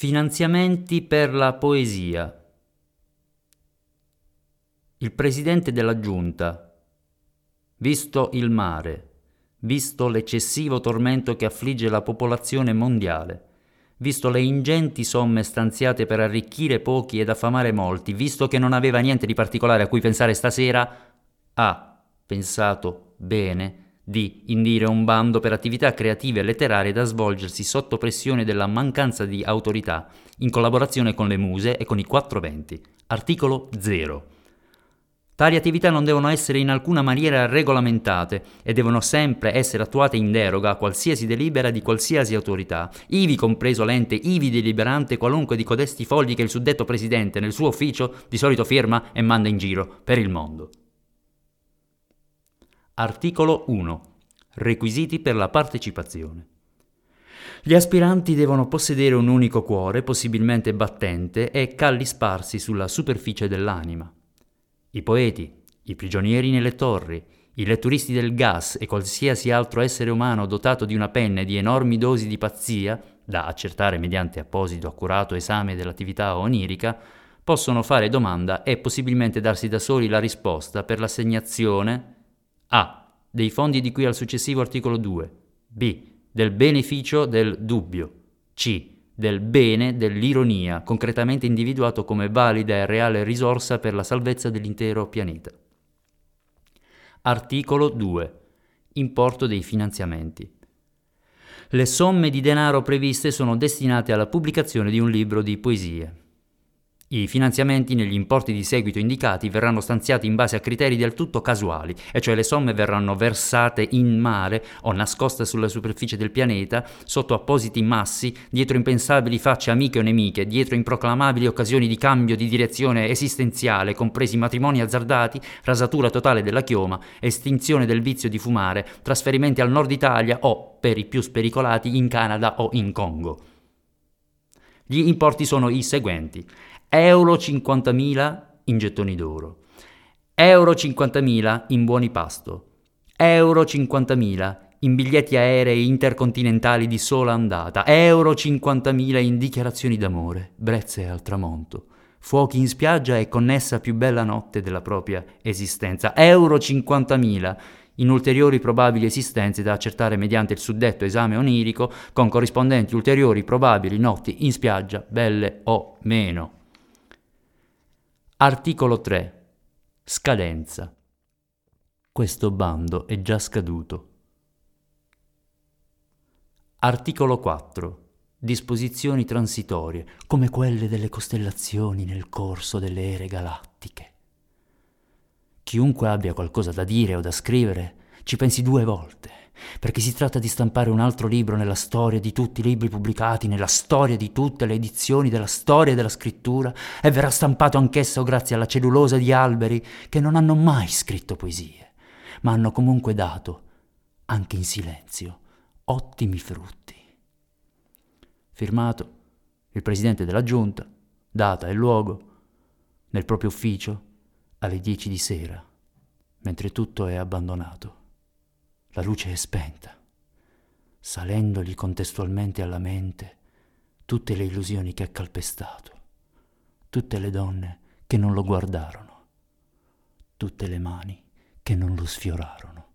Finanziamenti per la poesia. Il presidente della giunta, visto il mare, visto l'eccessivo tormento che affligge la popolazione mondiale, visto le ingenti somme stanziate per arricchire pochi ed affamare molti, visto che non aveva niente di particolare a cui pensare stasera, ha pensato bene di indire un bando per attività creative e letterarie da svolgersi sotto pressione della mancanza di autorità, in collaborazione con le muse e con i quattro venti. Articolo 0. Tali attività non devono essere in alcuna maniera regolamentate e devono sempre essere attuate in deroga a qualsiasi delibera di qualsiasi autorità, ivi compreso l'ente ivi deliberante qualunque di codesti fogli che il suddetto presidente nel suo ufficio di solito firma e manda in giro per il mondo. Articolo 1. Requisiti per la partecipazione. Gli aspiranti devono possedere un unico cuore, possibilmente battente, e calli sparsi sulla superficie dell'anima. I poeti, i prigionieri nelle torri, i letturisti del gas e qualsiasi altro essere umano dotato di una penna e di enormi dosi di pazzia, da accertare mediante apposito accurato esame dell'attività onirica, possono fare domanda e possibilmente darsi da soli la risposta per l'assegnazione a. dei fondi di cui al successivo articolo 2, b. del beneficio del dubbio, c. del bene dell'ironia, concretamente individuato come valida e reale risorsa per la salvezza dell'intero pianeta. Articolo 2. Importo dei finanziamenti. Le somme di denaro previste sono destinate alla pubblicazione di un libro di poesie. I finanziamenti negli importi di seguito indicati verranno stanziati in base a criteri del tutto casuali, e cioè le somme verranno versate in mare o nascoste sulla superficie del pianeta, sotto appositi massi, dietro impensabili facce amiche o nemiche, dietro improclamabili occasioni di cambio di direzione esistenziale, compresi matrimoni azzardati, rasatura totale della chioma, estinzione del vizio di fumare, trasferimenti al nord Italia o, per i più spericolati, in Canada o in Congo. Gli importi sono i seguenti. Euro 50.000 in gettoni d'oro, euro 50.000 in buoni pasto, euro 50.000 in biglietti aerei intercontinentali di sola andata, euro 50.000 in dichiarazioni d'amore, brezze al tramonto, fuochi in spiaggia e connessa più bella notte della propria esistenza, euro 50.000 in ulteriori probabili esistenze da accertare mediante il suddetto esame onirico con corrispondenti ulteriori probabili notti in spiaggia, belle o meno. Articolo 3. Scadenza. Questo bando è già scaduto. Articolo 4. Disposizioni transitorie, come quelle delle costellazioni nel corso delle ere galattiche. Chiunque abbia qualcosa da dire o da scrivere, ci pensi due volte perché si tratta di stampare un altro libro nella storia di tutti i libri pubblicati, nella storia di tutte le edizioni della storia della scrittura, e verrà stampato anch'esso grazie alla cellulosa di alberi che non hanno mai scritto poesie, ma hanno comunque dato, anche in silenzio, ottimi frutti. Firmato il presidente della giunta, data e luogo, nel proprio ufficio, alle dieci di sera, mentre tutto è abbandonato. La luce è spenta, salendogli contestualmente alla mente tutte le illusioni che ha calpestato, tutte le donne che non lo guardarono, tutte le mani che non lo sfiorarono.